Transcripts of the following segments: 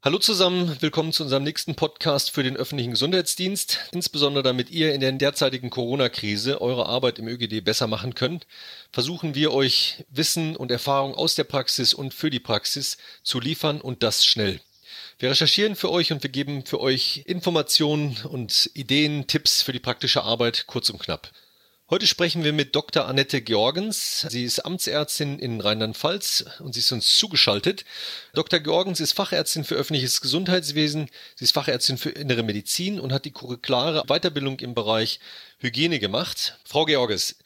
Hallo zusammen, willkommen zu unserem nächsten Podcast für den öffentlichen Gesundheitsdienst. Insbesondere damit ihr in der derzeitigen Corona-Krise eure Arbeit im ÖGD besser machen könnt, versuchen wir euch Wissen und Erfahrung aus der Praxis und für die Praxis zu liefern und das schnell. Wir recherchieren für euch und wir geben für euch Informationen und Ideen, Tipps für die praktische Arbeit kurz und knapp. Heute sprechen wir mit Dr. Annette Georgens. Sie ist Amtsärztin in Rheinland-Pfalz und sie ist uns zugeschaltet. Dr. Georgens ist Fachärztin für öffentliches Gesundheitswesen. Sie ist Fachärztin für innere Medizin und hat die curriculare Weiterbildung im Bereich Hygiene gemacht. Frau Georges,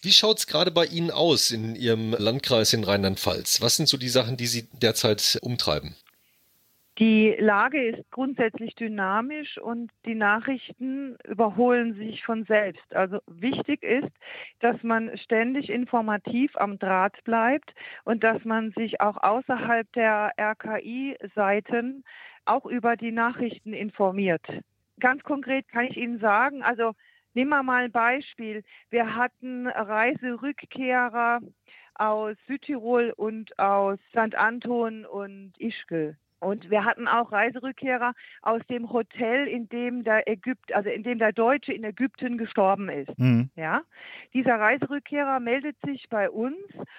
wie schaut es gerade bei Ihnen aus in Ihrem Landkreis in Rheinland-Pfalz? Was sind so die Sachen, die Sie derzeit umtreiben? Die Lage ist grundsätzlich dynamisch und die Nachrichten überholen sich von selbst. Also wichtig ist, dass man ständig informativ am Draht bleibt und dass man sich auch außerhalb der RKI-Seiten auch über die Nachrichten informiert. Ganz konkret kann ich Ihnen sagen, also nehmen wir mal ein Beispiel. Wir hatten Reiserückkehrer aus Südtirol und aus St. Anton und Ischgl. Und wir hatten auch Reiserückkehrer aus dem Hotel, in dem der Ägypt, also in dem der Deutsche in Ägypten gestorben ist. Mhm. Ja, dieser Reiserückkehrer meldet sich bei uns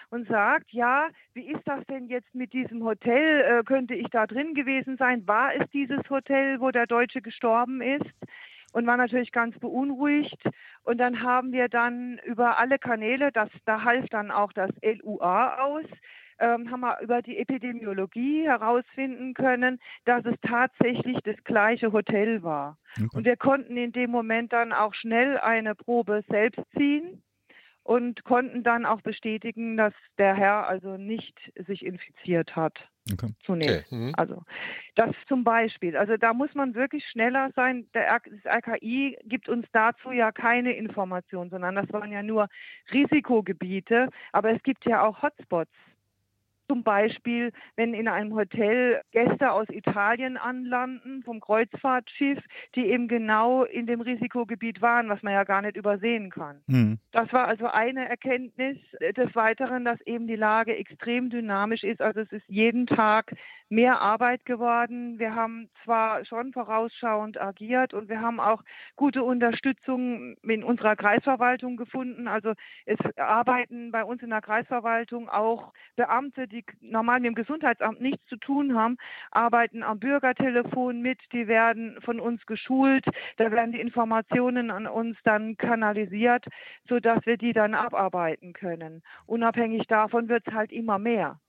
und sagt, ja, wie ist das denn jetzt mit diesem Hotel? Äh, könnte ich da drin gewesen sein? War es dieses Hotel, wo der Deutsche gestorben ist? und war natürlich ganz beunruhigt. Und dann haben wir dann über alle Kanäle, das, da half dann auch das LUA aus, ähm, haben wir über die Epidemiologie herausfinden können, dass es tatsächlich das gleiche Hotel war. Okay. Und wir konnten in dem Moment dann auch schnell eine Probe selbst ziehen und konnten dann auch bestätigen, dass der Herr also nicht sich infiziert hat. Okay. Zunächst. Okay. Mhm. Also das zum Beispiel. Also da muss man wirklich schneller sein. Der, das RKI gibt uns dazu ja keine Information, sondern das waren ja nur Risikogebiete. Aber es gibt ja auch Hotspots. Zum Beispiel, wenn in einem Hotel Gäste aus Italien anlanden vom Kreuzfahrtschiff, die eben genau in dem Risikogebiet waren, was man ja gar nicht übersehen kann. Mhm. Das war also eine Erkenntnis. Des Weiteren, dass eben die Lage extrem dynamisch ist. Also es ist jeden Tag mehr Arbeit geworden. Wir haben zwar schon vorausschauend agiert und wir haben auch gute Unterstützung in unserer Kreisverwaltung gefunden. Also es arbeiten bei uns in der Kreisverwaltung auch Beamte, die normal mit dem Gesundheitsamt nichts zu tun haben, arbeiten am Bürgertelefon mit. Die werden von uns geschult. Da werden die Informationen an uns dann kanalisiert, sodass wir die dann abarbeiten können. Unabhängig davon wird es halt immer mehr.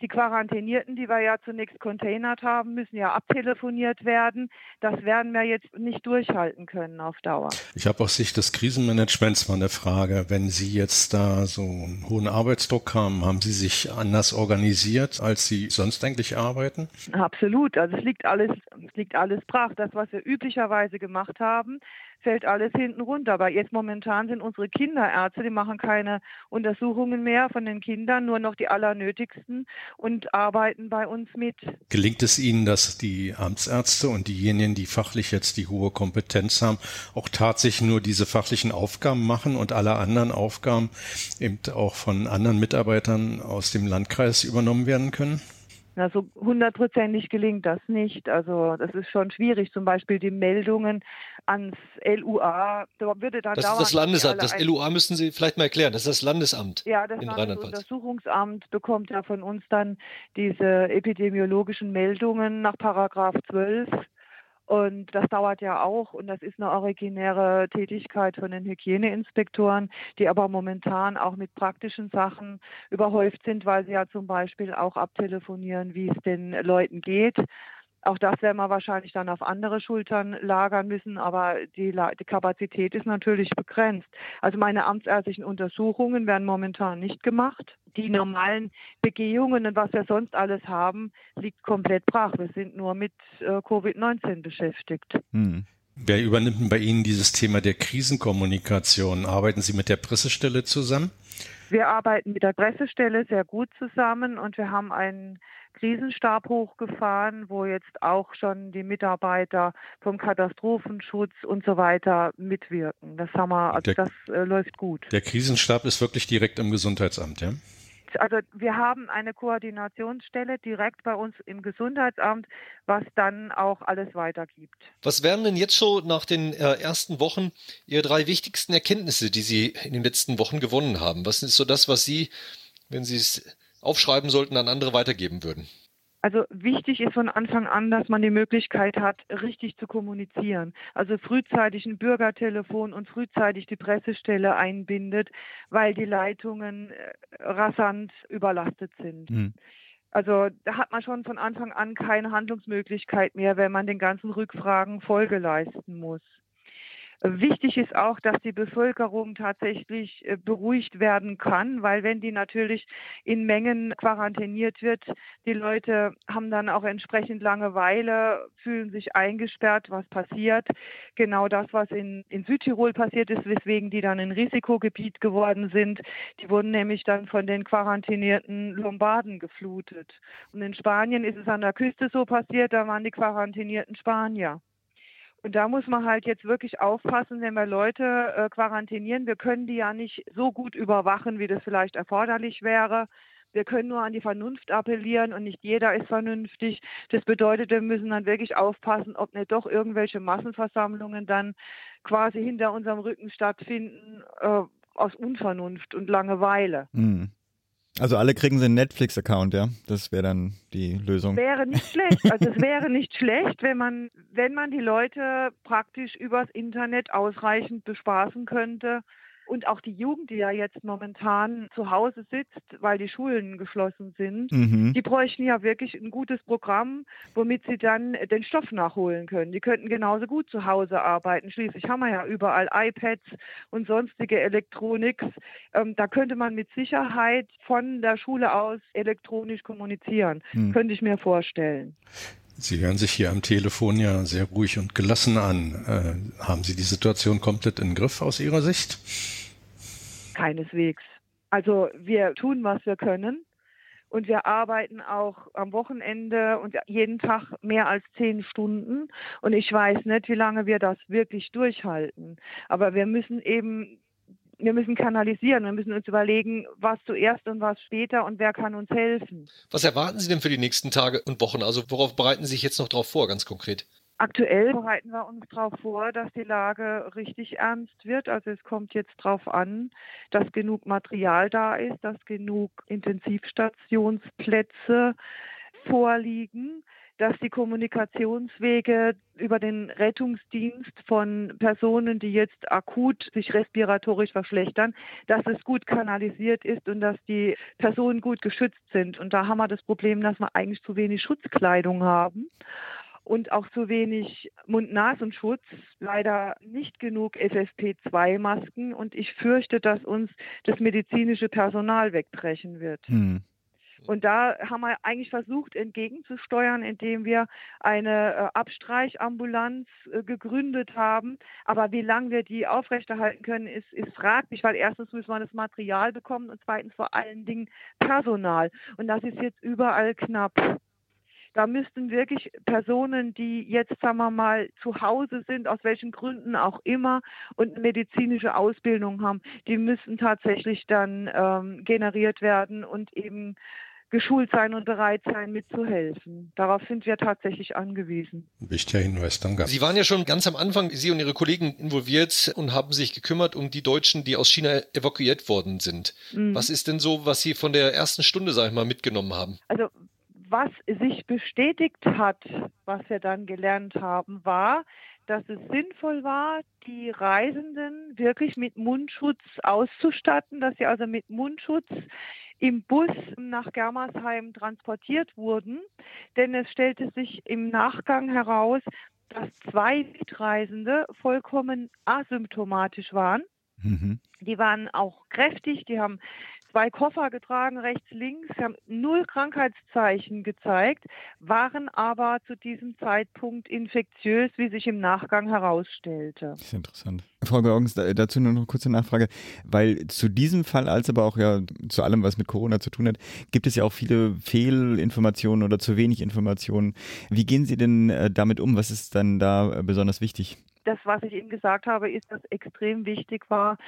Die Quarantänierten, die wir ja zunächst containert haben, müssen ja abtelefoniert werden. Das werden wir jetzt nicht durchhalten können auf Dauer. Ich habe aus Sicht des Krisenmanagements mal eine Frage. Wenn Sie jetzt da so einen hohen Arbeitsdruck haben, haben Sie sich anders organisiert, als Sie sonst eigentlich arbeiten? Absolut. Also es liegt alles, es liegt alles brach. Das, was wir üblicherweise gemacht haben, fällt alles hinten runter. Aber jetzt momentan sind unsere Kinderärzte, die machen keine Untersuchungen mehr von den Kindern, nur noch die allernötigsten und arbeiten bei uns mit. Gelingt es Ihnen, dass die Amtsärzte und diejenigen, die fachlich jetzt die hohe Kompetenz haben, auch tatsächlich nur diese fachlichen Aufgaben machen und alle anderen Aufgaben eben auch von anderen Mitarbeitern aus dem Landkreis übernommen werden können? Na, so hundertprozentig gelingt das nicht. Also das ist schon schwierig. Zum Beispiel die Meldungen ans LUA, da würde da Das ist das Landesamt. Das LUA müssen Sie vielleicht mal erklären. Das ist das Landesamt. Ja, das Landesuntersuchungsamt bekommt ja von uns dann diese epidemiologischen Meldungen nach Paragraph 12 und das dauert ja auch und das ist eine originäre Tätigkeit von den Hygieneinspektoren, die aber momentan auch mit praktischen Sachen überhäuft sind, weil sie ja zum Beispiel auch abtelefonieren, wie es den Leuten geht. Auch das werden wir wahrscheinlich dann auf andere Schultern lagern müssen, aber die, die, Kapazität ist natürlich begrenzt. Also meine amtsärztlichen Untersuchungen werden momentan nicht gemacht. Die normalen Begehungen und was wir sonst alles haben, liegt komplett brach. Wir sind nur mit äh, Covid-19 beschäftigt. Hm. Wer übernimmt bei Ihnen dieses Thema der Krisenkommunikation? Arbeiten Sie mit der Pressestelle zusammen? Wir arbeiten mit der Pressestelle sehr gut zusammen und wir haben einen Krisenstab hochgefahren, wo jetzt auch schon die Mitarbeiter vom Katastrophenschutz und so weiter mitwirken. Das haben wir, also der, das äh, läuft gut. Der Krisenstab ist wirklich direkt im Gesundheitsamt, ja? Also wir haben eine Koordinationsstelle direkt bei uns im Gesundheitsamt, was dann auch alles weitergibt. Was wären denn jetzt so nach den äh, ersten Wochen Ihre drei wichtigsten Erkenntnisse, die Sie in den letzten Wochen gewonnen haben? Was ist so das, was Sie, wenn Sie es aufschreiben sollten, an andere weitergeben würden? Also wichtig ist von Anfang an, dass man die Möglichkeit hat, richtig zu kommunizieren. Also frühzeitig ein Bürgertelefon und frühzeitig die Pressestelle einbindet, weil die Leitungen äh, rasant überlastet sind. Mhm. Also da hat man schon von Anfang an keine Handlungsmöglichkeit mehr, wenn man den ganzen Rückfragen Folge leisten muss. Wichtig ist auch, dass die Bevölkerung tatsächlich äh, beruhigt werden kann, weil wenn die natürlich in Mengen quarantäniert wird, die Leute haben dann auch entsprechend Langeweile, fühlen sich eingesperrt, was passiert. Genau das, was in, in Südtirol passiert ist, weswegen die dann ein Risikogebiet geworden sind. Die wurden nämlich dann von den quarantänierten Lombarden geflutet. Und in Spanien ist es an der Küste so passiert, da waren die quarantänierten Spanier. Und da muss man halt jetzt wirklich aufpassen, wenn wir Leute äh, quarantänieren. Wir können die ja nicht so gut überwachen, wie das vielleicht erforderlich wäre. Wir können nur an die Vernunft appellieren und nicht jeder ist vernünftig. Das bedeutet, wir müssen dann wirklich aufpassen, ob nicht doch irgendwelche Massenversammlungen dann quasi hinter unserem Rücken stattfinden äh, aus Unvernunft und Langeweile. Mhm. Also alle kriegen sie einen Netflix-Account, ja? Das wäre dann die Lösung. Wäre nicht schlecht. Also es wäre nicht schlecht, wenn man, wenn man die Leute praktisch übers Internet ausreichend bespaßen könnte und auch die Jugend, die ja jetzt momentan zu Hause sitzt, weil die Schulen geschlossen sind, mhm. die bräuchten ja wirklich ein gutes Programm, womit sie dann den Stoff nachholen können. Die könnten genauso gut zu Hause arbeiten. Schließlich haben wir ja überall iPads und sonstige Elektronik. Ähm, da könnte man mit Sicherheit von der Schule aus elektronisch kommunizieren. Mhm. Könnte ich mir vorstellen. Sie hören sich hier am Telefon ja sehr ruhig und gelassen an. Äh, haben Sie die Situation komplett im Griff aus Ihrer Sicht? Keineswegs. Also wir tun, was wir können. Und wir arbeiten auch am Wochenende und jeden Tag mehr als zehn Stunden. Und ich weiß nicht, wie lange wir das wirklich durchhalten. Aber wir müssen eben wir müssen kanalisieren, wir müssen uns überlegen, was zuerst und was später und wer kann uns helfen. Was erwarten Sie denn für die nächsten Tage und Wochen? Also worauf bereiten Sie sich jetzt noch drauf vor, ganz konkret? Aktuell bereiten wir uns darauf vor, dass die Lage richtig ernst wird. Also es kommt jetzt darauf an, dass genug Material da ist, dass genug Intensivstationsplätze vorliegen dass die Kommunikationswege über den Rettungsdienst von Personen, die jetzt akut sich respiratorisch verschlechtern, dass es gut kanalisiert ist und dass die Personen gut geschützt sind. Und da haben wir das Problem, dass wir eigentlich zu wenig Schutzkleidung haben und auch zu wenig Mund-Nasenschutz, leider nicht genug FFP2-Masken und ich fürchte, dass uns das medizinische Personal wegbrechen wird. Hm. Und da haben wir eigentlich versucht, entgegenzusteuern, indem wir eine äh, Abstreichambulanz äh, gegründet haben. Aber wie lange wir die aufrechterhalten können, ist, ist fraglich, weil erstens müssen wir das Material bekommen und zweitens vor allen Dingen Personal. Und das ist jetzt überall knapp. Da müssten wirklich Personen, die jetzt, sagen wir mal, zu Hause sind, aus welchen Gründen auch immer, und medizinische Ausbildung haben, die müssen tatsächlich dann ähm, generiert werden und eben geschult sein und bereit sein, mitzuhelfen. Darauf sind wir tatsächlich angewiesen. Wichtiger Hinweis, danke. Sie waren ja schon ganz am Anfang, Sie und Ihre Kollegen involviert und haben sich gekümmert um die Deutschen, die aus China evakuiert worden sind. Mhm. Was ist denn so, was Sie von der ersten Stunde, sag ich mal, mitgenommen haben? Also was sich bestätigt hat, was wir dann gelernt haben, war, dass es sinnvoll war, die Reisenden wirklich mit Mundschutz auszustatten, dass sie also mit Mundschutz im Bus nach Germersheim transportiert wurden. Denn es stellte sich im Nachgang heraus, dass zwei Mitreisende vollkommen asymptomatisch waren. Mhm. Die waren auch kräftig, die haben zwei Koffer getragen, rechts, links, haben null Krankheitszeichen gezeigt, waren aber zu diesem Zeitpunkt infektiös, wie sich im Nachgang herausstellte. Das ist interessant. Frau Georgens, dazu nur noch eine kurze Nachfrage, weil zu diesem Fall, als aber auch ja zu allem, was mit Corona zu tun hat, gibt es ja auch viele Fehlinformationen oder zu wenig Informationen. Wie gehen Sie denn äh, damit um? Was ist dann da äh, besonders wichtig? das, was ich Ihnen gesagt habe, ist, dass extrem wichtig war,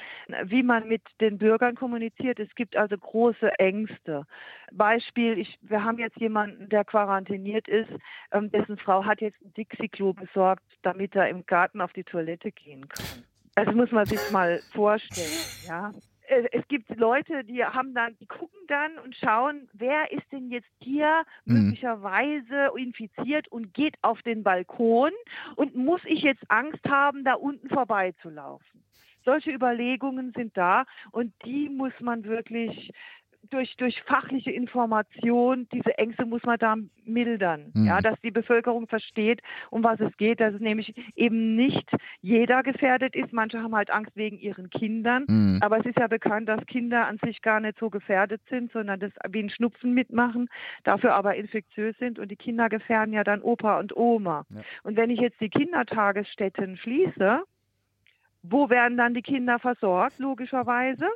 wie man mit den Bürgern kommuniziert. Es gibt also große Ängste. Beispiel, ich, wir haben jetzt jemanden, der quarantiniert ist, ähm, dessen Frau hat jetzt ein Dixie-Klo besorgt, damit er im Garten auf die Toilette gehen kann. Das muss man sich mal vorstellen, ja es gibt Leute, die haben dann, die gucken dann und schauen, wer ist denn jetzt hier mhm. möglicherweise infiziert und geht auf den Balkon und muss ich jetzt Angst haben, da unten vorbeizulaufen? Solche Überlegungen sind da und die muss man wirklich durch, durch fachliche Information, diese Ängste muss man da mildern, mhm. ja, dass die Bevölkerung versteht, um was es geht, dass es nämlich eben nicht jeder gefährdet ist. Manche haben halt Angst wegen ihren Kindern, mhm. aber es ist ja bekannt, dass Kinder an sich gar nicht so gefährdet sind, sondern das wie ein Schnupfen mitmachen, dafür aber infektiös sind und die Kinder gefährden ja dann Opa und Oma. Ja. Und wenn ich jetzt die Kindertagesstätten schließe, wo werden dann die Kinder versorgt, logischerweise?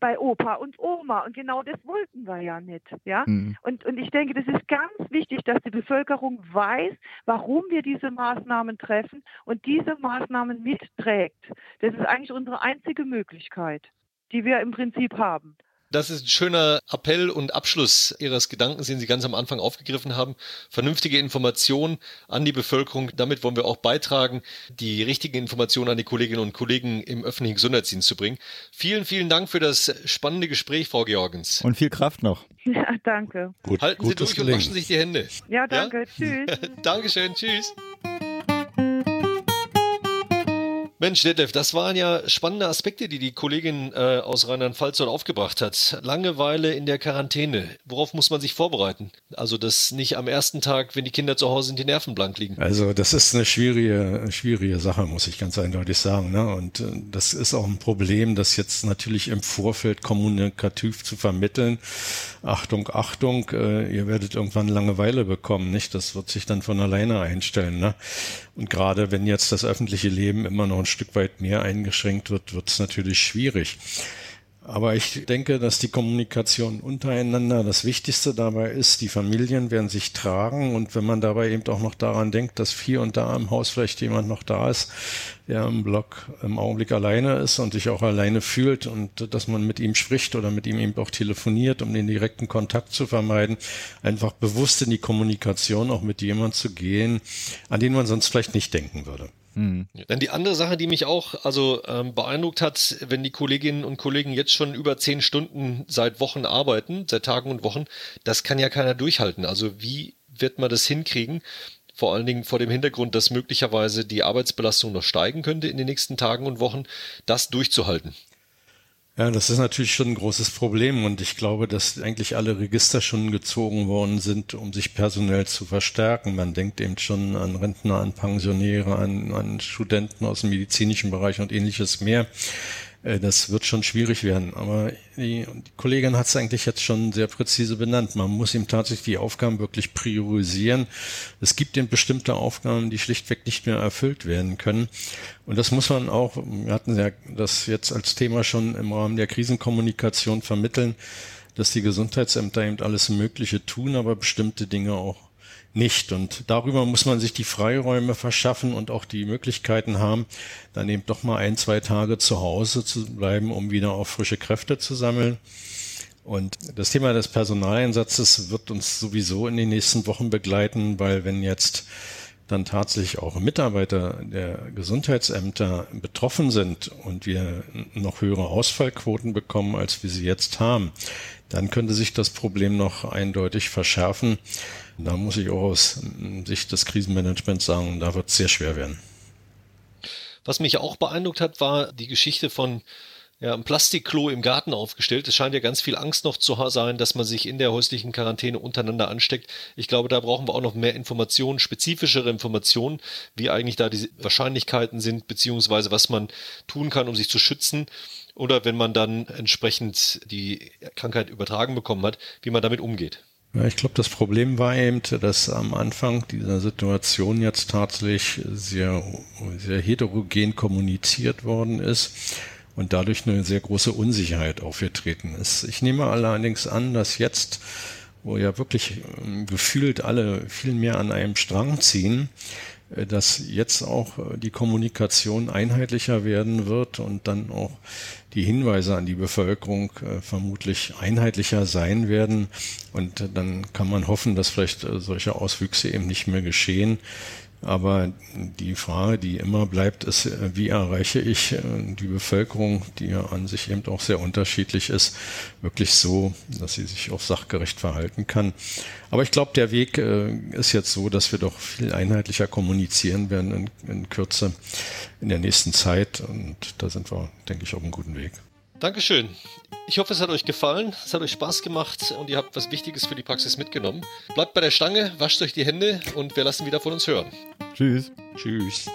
Bei Opa und Oma. Und genau das wollten wir ja nicht. Ja? Mhm. Und, und ich denke, das ist ganz wichtig, dass die Bevölkerung weiß, warum wir diese Maßnahmen treffen und diese Maßnahmen mitträgt. Das ist eigentlich unsere einzige Möglichkeit, die wir im Prinzip haben. Das ist ein schöner Appell und Abschluss Ihres Gedankens, den Sie ganz am Anfang aufgegriffen haben. Vernünftige Informationen an die Bevölkerung. Damit wollen wir auch beitragen, die richtigen Informationen an die Kolleginnen und Kollegen im öffentlichen Gesundheitsdienst zu bringen. Vielen, vielen Dank für das spannende Gespräch, Frau Georgens. Und viel Kraft noch. Ja, danke. Gut, Halten Sie durch und waschen sich die Hände. Ja, danke. Ja? Tschüss. Dankeschön. Tschüss. Mensch, Detlef, das waren ja spannende Aspekte, die die Kollegin äh, aus Rheinland-Pfalz dort aufgebracht hat. Langeweile in der Quarantäne. Worauf muss man sich vorbereiten? Also, dass nicht am ersten Tag, wenn die Kinder zu Hause sind, die Nerven blank liegen. Also, das ist eine schwierige, schwierige Sache, muss ich ganz eindeutig sagen. Ne? Und äh, das ist auch ein Problem, das jetzt natürlich im Vorfeld kommunikativ zu vermitteln. Achtung, Achtung, äh, ihr werdet irgendwann Langeweile bekommen, nicht? Das wird sich dann von alleine einstellen. Ne? Und gerade wenn jetzt das öffentliche Leben immer noch ein Stück weit mehr eingeschränkt wird, wird es natürlich schwierig. Aber ich denke, dass die Kommunikation untereinander das Wichtigste dabei ist. Die Familien werden sich tragen und wenn man dabei eben auch noch daran denkt, dass hier und da im Haus vielleicht jemand noch da ist, der im Block im Augenblick alleine ist und sich auch alleine fühlt und dass man mit ihm spricht oder mit ihm eben auch telefoniert, um den direkten Kontakt zu vermeiden, einfach bewusst in die Kommunikation auch mit jemand zu gehen, an den man sonst vielleicht nicht denken würde. Mhm. Dann die andere Sache, die mich auch also ähm, beeindruckt hat, wenn die Kolleginnen und Kollegen jetzt schon über zehn Stunden seit Wochen arbeiten, seit Tagen und Wochen, das kann ja keiner durchhalten. Also wie wird man das hinkriegen? Vor allen Dingen vor dem Hintergrund, dass möglicherweise die Arbeitsbelastung noch steigen könnte in den nächsten Tagen und Wochen, das durchzuhalten. Ja, das ist natürlich schon ein großes Problem und ich glaube, dass eigentlich alle Register schon gezogen worden sind, um sich personell zu verstärken. Man denkt eben schon an Rentner, an Pensionäre, an, an Studenten aus dem medizinischen Bereich und ähnliches mehr. Äh, das wird schon schwierig werden. Aber die, die Kollegin hat es eigentlich jetzt schon sehr präzise benannt. Man muss ihm tatsächlich die Aufgaben wirklich priorisieren. Es gibt eben bestimmte Aufgaben, die schlichtweg nicht mehr erfüllt werden können. Und das muss man auch, wir hatten ja das jetzt als Thema schon im Rahmen der Krisenkommunikation vermitteln, dass die Gesundheitsämter eben alles Mögliche tun, aber bestimmte Dinge auch nicht. Und darüber muss man sich die Freiräume verschaffen und auch die Möglichkeiten haben, dann eben doch mal ein, zwei Tage zu Hause zu bleiben, um wieder auch frische Kräfte zu sammeln. Und das Thema des Personaleinsatzes wird uns sowieso in den nächsten Wochen begleiten, weil wenn jetzt dann tatsächlich auch Mitarbeiter der Gesundheitsämter betroffen sind und wir noch höhere Ausfallquoten bekommen, als wir sie jetzt haben, dann könnte sich das Problem noch eindeutig verschärfen. Da muss ich auch aus Sicht des Krisenmanagements sagen, da wird es sehr schwer werden. Was mich auch beeindruckt hat, war die Geschichte von ja, ein Plastikklo im Garten aufgestellt. Es scheint ja ganz viel Angst noch zu sein, dass man sich in der häuslichen Quarantäne untereinander ansteckt. Ich glaube, da brauchen wir auch noch mehr Informationen, spezifischere Informationen, wie eigentlich da die Wahrscheinlichkeiten sind, beziehungsweise was man tun kann, um sich zu schützen. Oder wenn man dann entsprechend die Krankheit übertragen bekommen hat, wie man damit umgeht. Ja, ich glaube, das Problem war eben, dass am Anfang dieser Situation jetzt tatsächlich sehr, sehr heterogen kommuniziert worden ist und dadurch eine sehr große Unsicherheit aufgetreten ist. Ich nehme allerdings an, dass jetzt, wo ja wirklich ähm, gefühlt alle viel mehr an einem Strang ziehen, dass jetzt auch äh, die Kommunikation einheitlicher werden wird und dann auch die Hinweise an die Bevölkerung äh, vermutlich einheitlicher sein werden. Und dann kann man hoffen, dass vielleicht solche Auswüchse eben nicht mehr geschehen. Aber die Frage, die immer bleibt, ist, wie erreiche ich die Bevölkerung, die ja an sich eben auch sehr unterschiedlich ist, wirklich so, dass sie sich auch sachgerecht verhalten kann. Aber ich glaube, der Weg äh, ist jetzt so, dass wir doch viel einheitlicher kommunizieren werden in, in Kürze in der nächsten Zeit. Und da sind wir, denke ich, auf einem guten Weg. Dankeschön. Ich hoffe, es hat euch gefallen, es hat euch Spaß gemacht und ihr habt was Wichtiges für die Praxis mitgenommen. Bleibt bei der Stange, wascht euch die Hände und wir lassen wieder von uns hören. Tschüss. Tschüss.